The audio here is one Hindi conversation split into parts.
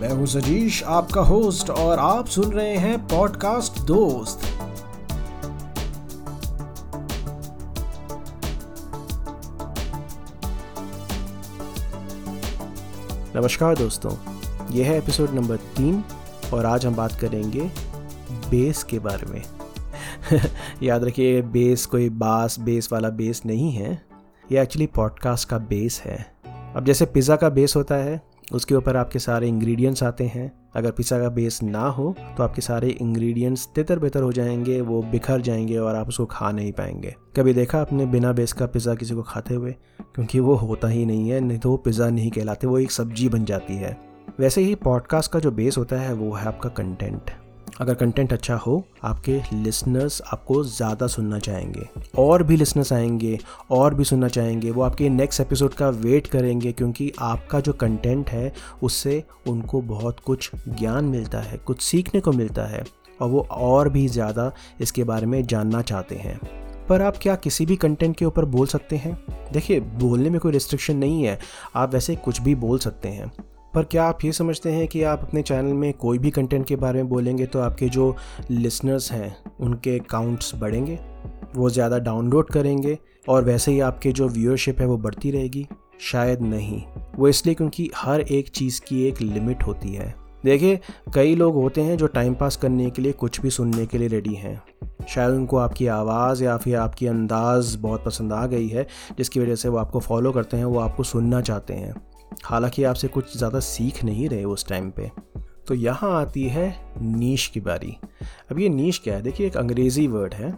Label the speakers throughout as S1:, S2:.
S1: मैं हूँ सजीश आपका होस्ट और आप सुन रहे हैं पॉडकास्ट दोस्त। नमस्कार दोस्तों, यह है एपिसोड नंबर तीन और आज हम बात करेंगे बेस के बारे में। याद रखिए बेस कोई बास बेस वाला बेस नहीं है, ये एक्चुअली पॉडकास्ट का बेस है। अब जैसे पिज़्ज़ा का बेस होता है उसके ऊपर आपके सारे इंग्रेडिएंट्स आते हैं। अगर पिज़्ज़ा का बेस ना हो तो आपके सारे इंग्रेडिएंट्स तितर बितर हो जाएँगे, वो बिखर जाएँगे और आप उसको खा नहीं पाएँगे। कभी देखा आपने बिना बेस का पिज़्ज़ा किसी को खाते हुए? क्योंकि वो होता ही नहीं है, नहीं तो वो पिज़्ज़ा नहीं कहलाते, वो एक सब्ज़ी बन जाती है। वैसे ही पॉडकास्ट का जो बेस होता है, वो है आपका कंटेंट अगर कंटेंट अच्छा हो, आपके लिसनर्स आपको ज़्यादा सुनना चाहेंगे, और भी लिसनर्स आएँगे, और भी सुनना चाहेंगे, वो आपके नेक्स्ट एपिसोड का वेट करेंगे, क्योंकि आपका जो कंटेंट है, उससे उनको बहुत कुछ ज्ञान मिलता है, कुछ सीखने को मिलता है, और वो और भी ज़्यादा इसके बारे में जानना चाहते हैं। पर आप क्या किसी भी कंटेंट के ऊपर बोल सकते हैं? देखिए, बोलने में कोई रिस्ट्रिक्शन नहीं है, आप वैसे कुछ भी बोल सकते हैं। पर क्या आप ये समझते हैं कि आप अपने चैनल में कोई भी कंटेंट के बारे में बोलेंगे तो आपके जो लिसनर्स हैं, उनके काउंट्स बढ़ेंगे, वो ज़्यादा डाउनलोड करेंगे और वैसे ही आपके जो व्यूअरशिप है वो बढ़ती रहेगी। शायद नहीं। वो इसलिए क्योंकि हर एक चीज़ की एक लिमिट होती है। देखिए, कई लोग होते हैं जो टाइम पास करने के लिए कुछ भी सुनने के लिए रेडी हैं। शायद उनको आपकी आवाज़ या फिर आपकी अंदाज़ बहुत पसंद आ गई है, जिसकी वजह से वो आपको फॉलो करते हैं, वो आपको सुनना चाहते हैं। हालाँकि आपसे कुछ ज़्यादा सीख नहीं रहे उस टाइम पे। तो यहाँ आती है नीश की बारी। अब ये नीश क्या है? देखिए, एक अंग्रेज़ी वर्ड है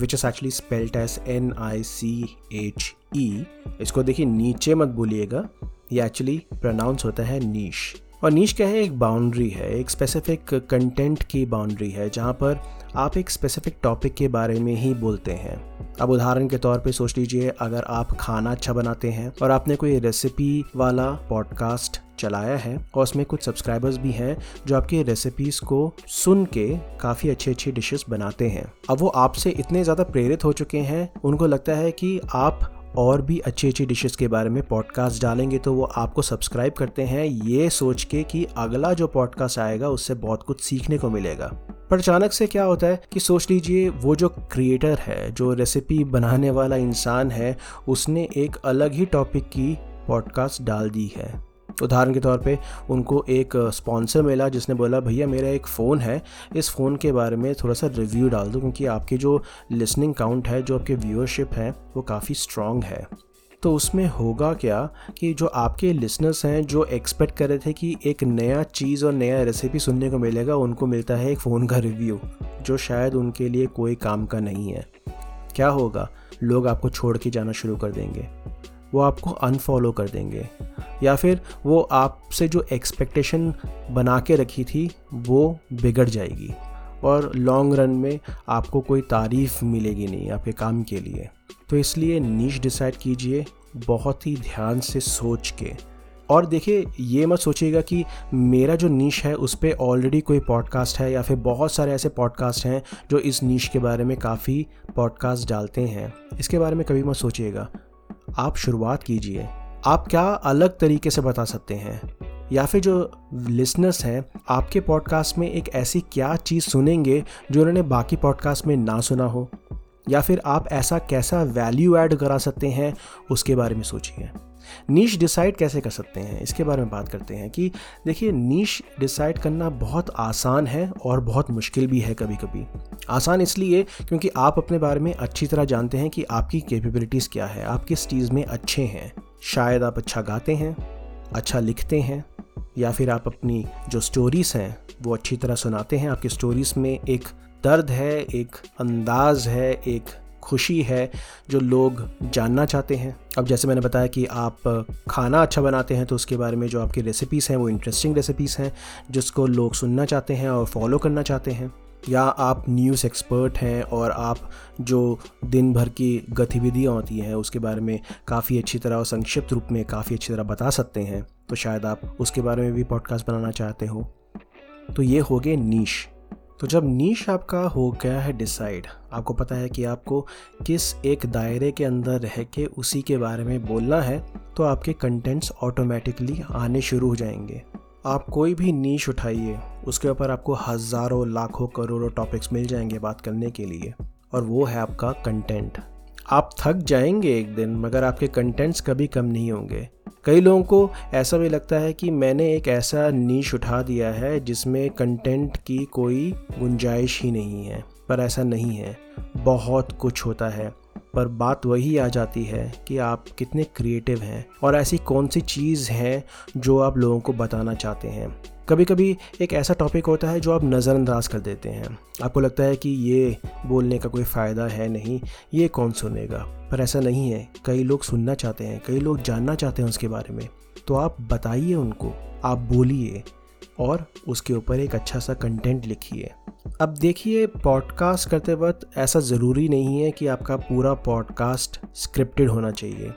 S1: which is actually spelt S N I C H E इसको देखिए, नीचे मत बोलिएगा, ये एक्चुअली प्रोनाउंस होता है नीश। और नीच क्या है? एक बाउंड्री है, एक स्पेसिफिक कंटेंट की बाउंड्री है, जहाँ पर आप एक स्पेसिफिक टॉपिक के बारे में ही बोलते हैं। अब उदाहरण के तौर पे सोच लीजिए, अगर आप खाना अच्छा बनाते हैं और आपने कोई रेसिपी वाला पॉडकास्ट चलाया है और उसमें कुछ सब्सक्राइबर्स भी हैं जो आपकी रेसिपीज़ को सुन के काफ़ी अच्छी अच्छी डिशेस बनाते हैं। अब वो आपसे इतने ज़्यादा प्रेरित हो चुके हैं, उनको लगता है कि आप और भी अच्छी अच्छी डिशेस के बारे में पॉडकास्ट डालेंगे तो वो आपको सब्सक्राइब करते हैं, ये सोच के कि अगला जो पॉडकास्ट आएगा उससे बहुत कुछ सीखने को मिलेगा। पर अचानक से क्या होता है कि सोच लीजिए, वो जो क्रिएटर है, जो रेसिपी बनाने वाला इंसान है, उसने एक अलग ही टॉपिक की पॉडकास्ट डाल दी है। उदाहरण के तौर पे उनको एक स्पॉन्सर मिला जिसने बोला, भैया, मेरा एक फ़ोन है, इस फ़ोन के बारे में थोड़ा सा रिव्यू डाल दो, क्योंकि आपकी जो लिसनिंग काउंट है, जो आपके व्यूअरशिप है, वो काफ़ी स्ट्रॉन्ग है। तो उसमें होगा क्या कि जो आपके लिसनर्स हैं, जो एक्सपेक्ट कर रहे थे कि एक नया चीज़ और नया रेसिपी सुनने को मिलेगा, उनको मिलता है एक फ़ोन का रिव्यू जो शायद उनके लिए कोई काम का नहीं है। क्या होगा? लोग आपको छोड़ के जाना शुरू कर देंगे। वो आपको अनफॉलो कर देंगे। या फिर वो आपसे जो एक्सपेक्टेशन बना के रखी थी, वो बिगड़ जाएगी। और लॉन्ग रन में आपको कोई तारीफ़ मिलेगी नहीं आपके काम के लिए। तो इसलिए नीच डिसाइड कीजिए, बहुत ही ध्यान से सोच के। और देखिए, ये मत सोचिएगा कि मेरा जो नीश है, उस पर ऑलरेडी कोई पॉडकास्ट है या फिर बहुत सारे ऐसे पॉडकास्ट हैं जो इस नीश के बारे में काफ़ी पॉडकास्ट डालते हैं। इसके बारे में कभी मत सोचिएगा। आप शुरुआत कीजिए। आप क्या अलग तरीके से बता सकते हैं? या फिर जो लिसनर्स हैं, आपके पॉडकास्ट में एक ऐसी क्या चीज़ सुनेंगे जो उन्होंने बाकी पॉडकास्ट में ना सुना हो? या फिर आप ऐसा कैसा वैल्यू ऐड करा सकते हैं, उसके बारे में सोचिए। नीश डिसाइड कैसे कर सकते हैं? इसके बारे में बात करते हैं कि देखिए नीश डिसाइड करना बहुत आसान है और बहुत मुश्किल भी है कभी कभी आसान इसलिए क्योंकि आप अपने बारे में अच्छी तरह जानते हैं कि आपकी कैपेबिलिटीज़ क्या है, आप किस चीज़ में अच्छे हैं। शायद आप अच्छा गाते हैं अच्छा लिखते हैं या फिर आप अपनी जो स्टोरीज़ हैं, वो अच्छी तरह सुनाते हैं। आपकी स्टोरीज़ में एक दर्द है, एक अंदाज है, एक खुशी है जो लोग जानना चाहते हैं। अब जैसे मैंने बताया कि आप खाना अच्छा बनाते हैं तो उसके बारे में जो आपकी रेसिपीज़ हैं, वो इंटरेस्टिंग रेसिपीज़ हैं, जिसको लोग सुनना चाहते हैं और फॉलो करना चाहते हैं। या आप न्यूज़ एक्सपर्ट हैं और आप जो दिन भर की गतिविधियाँ होती हैं, उसके बारे में काफ़ी अच्छी तरह और संक्षिप्त रूप में काफ़ी अच्छी तरह बता सकते हैं तो शायद आप उसके बारे में भी पॉडकास्ट बनाना चाहते हो। तो ये हो गए नीश तो जब नीश आपका हो गया है डिसाइड आपको पता है कि आपको किस एक दायरे के अंदर रह के उसी के बारे में बोलना है तो आपके कंटेंट्स ऑटोमेटिकली आने शुरू हो जाएँगे। आप कोई भी नीच उठाइए, उसके ऊपर आपको हज़ारों, लाखों, करोड़ों टॉपिक्स मिल जाएँगे बात करने के लिए, और वो है आपका कंटेंट आप थक जाएँगे एक दिन, मगर आपके कंटेंट्स कभी कम नहीं होंगे। कई लोगों को ऐसा भी लगता है कि मैंने एक ऐसा नीच उठा दिया है, जिसमें कंटेंट की कोई गुंजाइश ही नहीं है, पर ऐसा नहीं है। बहुत कुछ होता है। पर बात वही आ जाती है कि आप कितने क्रिएटिव हैं और ऐसी कौन सी चीज़ है जो आप लोगों को बताना चाहते हैं। कभी कभी एक ऐसा टॉपिक होता है जो आप नज़रअंदाज कर देते हैं। आपको लगता है कि ये बोलने का कोई फ़ायदा है नहीं, ये कौन सुनेगा? पर ऐसा नहीं है। कई लोग सुनना चाहते हैं, कई लोग जानना चाहते हैं उसके बारे में। तो आप बताइए उनको, आप बोलिए और उसके ऊपर एक अच्छा सा कंटेंट लिखिए। अब देखिए पॉडकास्ट करते वक्त ऐसा ज़रूरी नहीं है कि आपका पूरा पॉडकास्ट स्क्रिप्टेड होना चाहिए।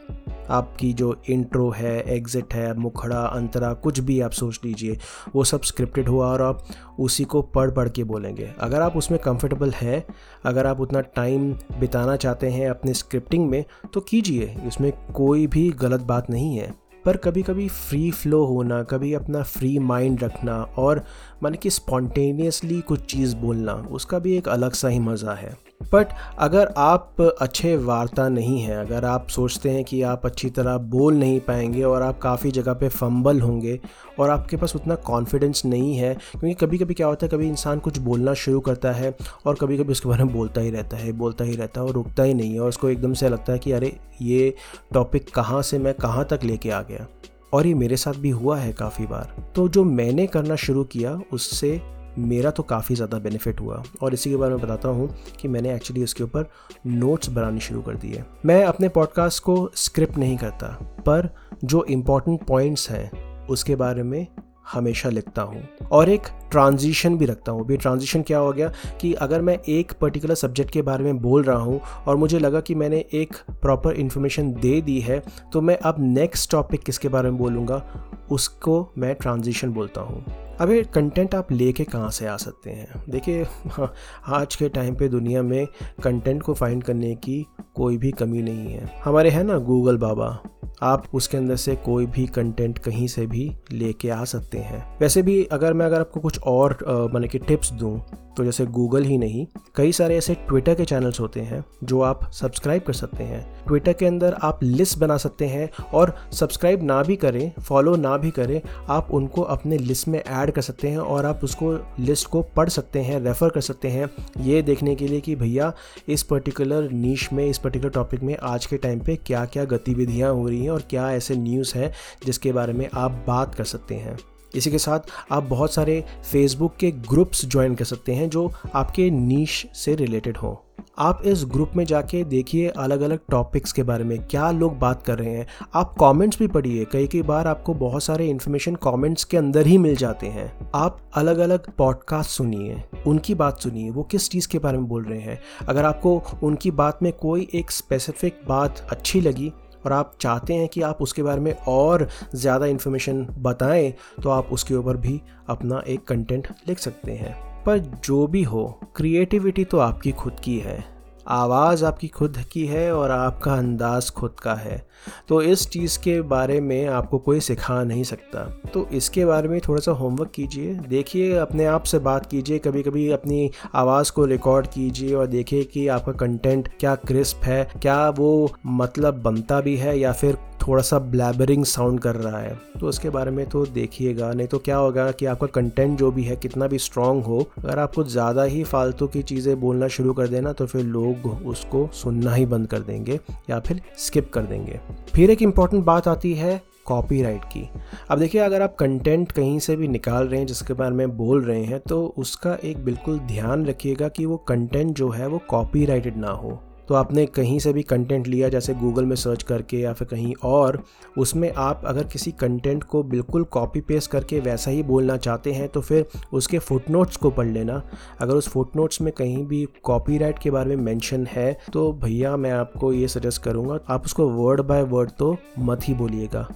S1: आपकी जो इंट्रो है एग्ज़िट है, मुखड़ा, अंतरा, कुछ भी आप सोच लीजिए, वो सब स्क्रिप्टेड हुआ और आप उसी को पढ़ पढ़ के बोलेंगे। अगर आप उसमें कंफर्टेबल हैं, अगर आप उतना टाइम बिताना चाहते हैं अपने स्क्रिप्टिंग में तो कीजिए इसमें कोई भी गलत बात नहीं है। पर कभी कभी फ्री फ्लो होना, कभी अपना फ्री माइंड रखना और मन कि स्पॉन्टेनियसली कुछ चीज़ बोलना, उसका भी एक अलग सा ही मज़ा है। बट अगर आप अच्छे वार्ता नहीं हैं, अगर आप सोचते हैं कि आप अच्छी तरह बोल नहीं पाएँगे और आप काफ़ी जगह पे फंबल होंगे और आपके पास उतना कॉन्फिडेंस नहीं है, क्योंकि कभी कभी क्या होता है, कभी इंसान कुछ बोलना शुरू करता है और कभी कभी उसके बारे में बोलता ही रहता है, बोलता ही रहता है और रुकता ही नहीं है और उसको एकदम से लगता है कि अरे, ये टॉपिक कहाँ से मैं कहाँ तक लेके आ गया? और ये मेरे साथ भी हुआ है काफ़ी बार। तो जो मैंने करना शुरू किया, उससे मेरा तो काफ़ी ज़्यादा बेनिफिट हुआ। और इसी के बारे में बताता हूँ कि मैंने एक्चुअली उसके ऊपर नोट्स बनाने शुरू कर दिए। मैं अपने पॉडकास्ट को स्क्रिप्ट नहीं करता, पर जो इंपॉर्टेंट पॉइंट्स हैं, उसके बारे में हमेशा लिखता हूँ। और एक ट्रांजिशन भी रखता हूँ। भी ट्रांजिशन क्या हो गया कि अगर मैं एक पर्टिकुलर सब्जेक्ट के बारे में बोल रहा हूँ और मुझे लगा कि मैंने एक प्रॉपर इन्फॉर्मेशन दे दी है तो मैं अब नेक्स्ट टॉपिक किसके बारे में बोलूँगा उसको मैं ट्रांजिशन बोलता हूँ। अब ये कंटेंट आप लेके कहाँ से आ सकते हैं? देखिए हाँ, आज के टाइम पे दुनिया में कंटेंट को फाइंड करने की कोई भी कमी नहीं है। हमारे हैं ना गूगल बाबा आप उसके अंदर से कोई भी कंटेंट कहीं से भी लेके आ सकते हैं। वैसे भी अगर मैं अगर आपको कुछ और मैंने कि टिप्स दूँ तो जैसे गूगल ही नहीं, कई सारे ऐसे ट्विटर के चैनल्स होते हैं, जो आप सब्सक्राइब कर सकते हैं। ट्विटर के अंदर आप लिस्ट बना सकते हैं और सब्सक्राइब ना भी करें, फॉलो ना भी करें, आप उनको अपने लिस्ट में ऐड कर सकते हैं और आप उसको, लिस्ट को पढ़ सकते हैं, रेफ़र कर सकते हैं। ये देखने के लिए कि भैया, इस पर्टिकुलर नीच में, इस पर्टिकुलर टॉपिक में आज के टाइम पर क्या क्या गतिविधियाँ हो रही हैं और क्या ऐसे न्यूज़ हैं, जिसके बारे में आप बात कर सकते हैं। इसी के साथ आप बहुत सारे फेसबुक के ग्रुप्स ज्वाइन कर सकते हैं जो आपके नीश से रिलेटेड हो। आप इस ग्रुप में जाके देखिए अलग अलग टॉपिक्स के बारे में, क्या लोग बात कर रहे हैं। आप कमेंट्स भी पढ़िए, कई कई बार आपको बहुत सारे इन्फॉर्मेशन कमेंट्स के अंदर ही मिल जाते हैं। आप अलग अलग पॉडकास्ट सुनिए, उनकी बात सुनिए, वो किस चीज़ के बारे में बोल रहे हैं। अगर आपको उनकी बात में कोई एक स्पेसिफिक बात अच्छी लगी और आप चाहते हैं कि आप उसके बारे में और ज़्यादा इन्फॉर्मेशन बताएँ तो आप उसके ऊपर भी अपना एक कंटेंट लिख सकते हैं। पर जो भी हो क्रिएटिविटी तो आपकी खुद की है। आवाज़ आपकी खुद की है और आपका अंदाज खुद का है। तो इस चीज़ के बारे में आपको कोई सिखा नहीं सकता। तो इसके बारे में थोड़ा सा होमवर्क कीजिए। देखिए, अपने आप से बात कीजिए। कभी कभी अपनी आवाज़ को रिकॉर्ड कीजिए और देखिए कि आपका कंटेंट क्या क्रिस्प है, क्या वो मतलब बनता भी है या फिर थोड़ा सा ब्लैबरिंग साउंड कर रहा है। तो उसके बारे में तो देखिएगा, नहीं तो क्या होगा कि आपका कंटेंट जो भी है, कितना भी स्ट्रांग हो, अगर आप कुछ ज़्यादा ही फालतू की चीज़ें बोलना शुरू कर देना तो फिर लोग उसको सुनना ही बंद कर देंगे या फिर स्किप कर देंगे। फिर एक इंपॉर्टेंट बात आती है कॉपीराइट की। अब देखिए, अगर आप कंटेंट कहीं से भी निकाल रहे हैं, जिसके बारे में बोल रहे हैं तो उसका एक बिल्कुल ध्यान रखिएगा कि वो कंटेंट जो है, वो कॉपीराइटेड ना हो। तो आपने कहीं से भी कंटेंट लिया, जैसे गूगल में सर्च करके या फिर कहीं और, उसमें आप अगर किसी कंटेंट को बिल्कुल कॉपी पेस्ट करके वैसा ही बोलना चाहते हैं तो फिर उसके फुटनोट्स को पढ़ लेना। अगर उस फुटनोट्स में कहीं भी कॉपीराइट के बारे में मेंशन है तो भैया मैं आपको ये सजेस्ट करूँगा, आप उसको वर्ड बाय वर्ड तो मत ही बोलिएगा।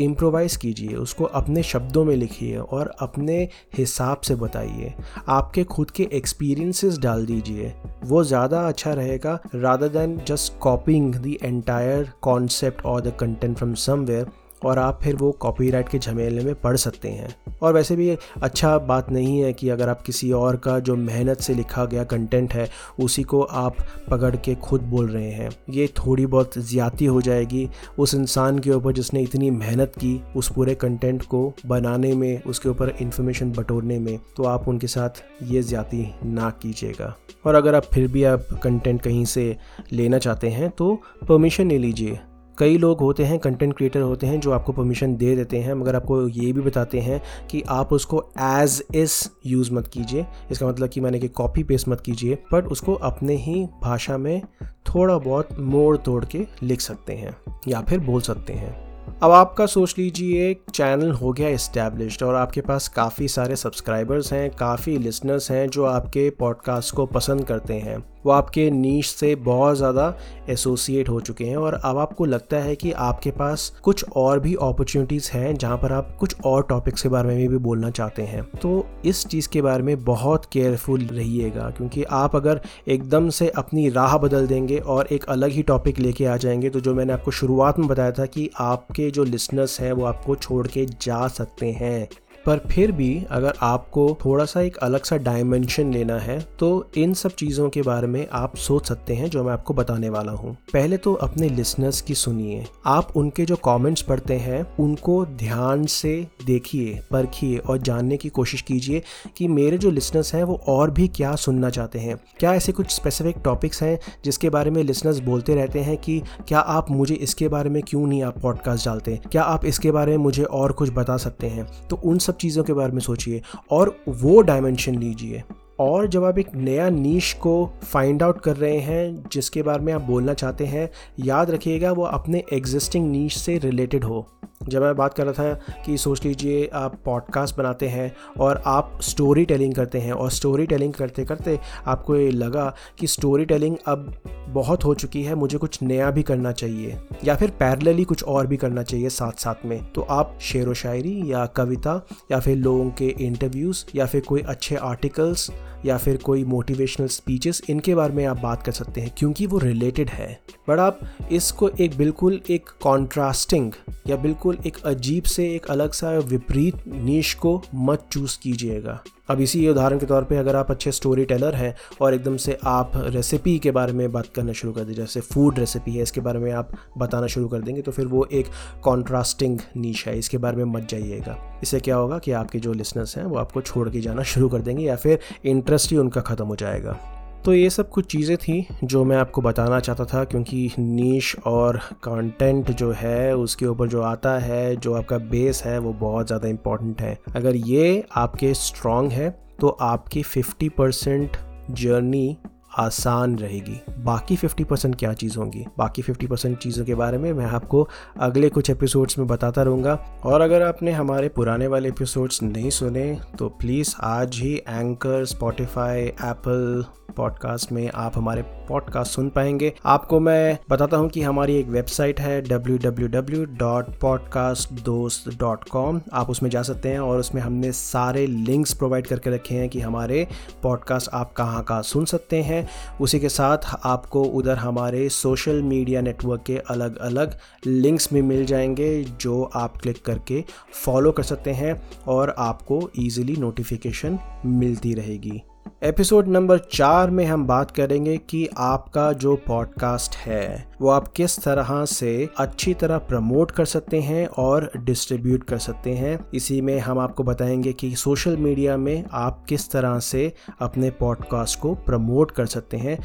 S1: इम्प्रोवाइज़ कीजिए, उसको अपने शब्दों में लिखिए और अपने हिसाब से बताइए। आपके खुद के एक्सपीरियंसेस डाल दीजिए। वो ज़्यादा अच्छा रहेगा rather than just copying the entire concept और द कंटेंट फ्रॉम समवेयर और आप फिर वो कॉपीराइट के झमेले में पढ़ सकते हैं। और वैसे भी अच्छा बात नहीं है कि अगर आप किसी और का जो मेहनत से लिखा गया कंटेंट है, उसी को आप पकड़ के खुद बोल रहे हैं। ये थोड़ी बहुत ज़्यादती हो जाएगी। उस इंसान के ऊपर जिसने इतनी मेहनत की उस पूरे कंटेंट को बनाने में, उसके ऊपर इंफॉर्मेशन बटोरने में तो आप उनके साथ ये ज़्यादती ना कीजिएगा। और अगर आप फिर भी आप कंटेंट कहीं से लेना चाहते हैं तो परमिशन ले लीजिए। कई लोग होते हैं कंटेंट क्रिएटर होते हैं, जो आपको परमिशन दे देते हैं, मगर आपको ये भी बताते हैं कि आप उसको एज इस यूज़ मत कीजिए। इसका मतलब कि मैंने कि कॉपी पेस्ट मत कीजिए बट उसको अपने ही भाषा में थोड़ा बहुत मोड़ तोड़ के लिख सकते हैं, या फिर बोल सकते हैं। अब आपका सोच लीजिए एक चैनल हो गया इस्टेब्लिश्ड और आपके पास काफ़ी सारे सब्सक्राइबर्स हैं, काफ़ी लिसनर्स हैं, जो आपके पॉडकास्ट को पसंद करते हैं। वो आपके नीच से बहुत ज़्यादा एसोसिएट हो चुके हैं और अब आपको लगता है कि आपके पास कुछ और भी अपॉर्चुनिटीज़ हैं जहाँ पर आप कुछ और टॉपिक्स के बारे में भी बोलना चाहते हैं। तो इस चीज़ के बारे में बहुत केयरफुल रहिएगा, क्योंकि आप अगर एकदम से अपनी राह बदल देंगे और एक अलग ही टॉपिक लेके आ जाएँगे तो जो मैंने आपको शुरुआत में बताया था कि आपके जो लिसनर्स हैं वो आपको छोड़ के जा सकते हैं। पर फिर भी अगर आपको थोड़ा सा एक अलग सा डायमेंशन लेना है तो इन सब चीज़ों के बारे में आप सोच सकते हैं, जो मैं आपको बताने वाला हूँ। पहले तो अपने लिसनर्स की सुनिए। आप उनके जो कमेंट्स पढ़ते हैं, उनको ध्यान से देखिए, परखिए और जानने की कोशिश कीजिए कि मेरे जो लिसनर्स हैं, वो और भी क्या सुनना चाहते हैं। क्या ऐसे कुछ स्पेसिफिक टॉपिक्स हैं, जिसके बारे में लिसनर्स बोलते रहते हैं कि, क्या आप मुझे इसके बारे में क्यों नहीं आप पॉडकास्ट डालते? क्या आप इसके बारे में मुझे और कुछ बता सकते हैं? तो उन सब चीज़ों के बारे में सोचिए और वो डायमेंशन लीजिए। और जब आप एक नया नीश को फाइंड आउट कर रहे हैं, जिसके बारे में आप बोलना चाहते हैं, याद रखिएगा वो अपने एग्जिस्टिंग नीश से रिलेटेड हो। जब मैं बात कर रहा था कि सोच लीजिए आप पॉडकास्ट बनाते हैं और आप स्टोरी टेलिंग करते हैं और स्टोरी टेलिंग करते करते आपको ये लगा कि स्टोरी टेलिंग अब बहुत हो चुकी है, मुझे कुछ नया भी करना चाहिए या फिर पैरेलली कुछ और भी करना चाहिए साथ साथ में। तो आप शेर व शायरी या कविता या फिर लोगों के इंटरव्यूज़ या फिर कोई अच्छे आर्टिकल्स या फिर कोई मोटिवेशनल स्पीचेस इनके बारे में आप बात कर सकते हैं क्योंकि वो रिलेटेड है। बट आप इसको एक बिल्कुल एक कॉन्ट्रास्टिंग या बिल्कुल एक अजीब से एक अलग सा विपरीत नीश को मत चूज़ कीजिएगा। अब इसी उदाहरण के तौर पे अगर आप अच्छे स्टोरी टेलर हैं और एकदम से आप रेसिपी के बारे में बात करना शुरू कर दें जैसे फ़ूड रेसिपी है, इसके बारे में आप बताना शुरू कर देंगे तो फिर वो एक कॉन्ट्रास्टिंग नीच है, इसके बारे में मत जाइएगा। इससे क्या होगा कि आपके जो लिसनर्स हैं वो आपको छोड़ के जाना शुरू कर देंगे या फिर इंटरेस्ट ही उनका ख़त्म हो जाएगा। तो ये सब कुछ चीज़ें थी जो मैं आपको बताना चाहता था क्योंकि नीश और कंटेंट जो है, उसके ऊपर जो आता है, जो आपका बेस है, वो बहुत ज़्यादा इंपॉर्टेंट है। अगर ये आपके स्ट्रॉन्ग है तो आपकी 50 परसेंट जर्नी आसान रहेगी। बाकी 50 परसेंट क्या चीज़ होंगी? बाकी 50 परसेंट चीज़ों के बारे में मैं आपको अगले कुछ एपिसोड्स में बताता रहूँगा। और अगर आपने हमारे पुराने वाले एपिसोड्स नहीं सुने तो प्लीज़ आज ही एंकर स्पॉटिफाई एप्पल पॉडकास्ट में आप हमारे पॉडकास्ट सुन पाएँगे। आपको मैं बताता हूँ कि हमारी एक वेबसाइट है www.podcastdost.com आप उसमें जा सकते हैं और उसमें हमने सारे लिंक्स प्रोवाइड करके रखे हैं कि हमारे पॉडकास्ट आप कहाँ कहाँ सुन सकते हैं। उसी के साथ आपको उधर हमारे सोशल मीडिया नेटवर्क के अलग अलग लिंक्स भी मिल जाएँगे, जो आप क्लिक करके फॉलो कर सकते हैं और आपको ईजिली नोटिफिकेशन मिलती रहेगी। एपिसोड नंबर चार में हम बात करेंगे कि आपका जो पॉडकास्ट है, वो आप किस तरह से अच्छी तरह प्रमोट कर सकते हैं और डिस्ट्रीब्यूट कर सकते हैं। इसी में हम आपको बताएँगे कि सोशल मीडिया में आप किस तरह से अपने पॉडकास्ट को प्रमोट कर सकते हैं।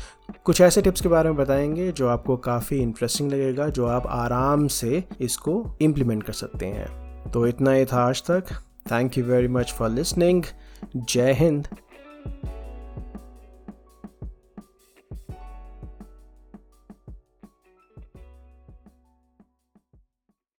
S1: कुछ ऐसे टिप्स के बारे में बताएँगे जो आपको काफ़ी इंटरेस्टिंग लगेगा, जो आप आराम से इसको इम्प्लीमेंट कर सकते हैं। तो इतना ही था आज तक। Thank you very much for listening जय हिंद।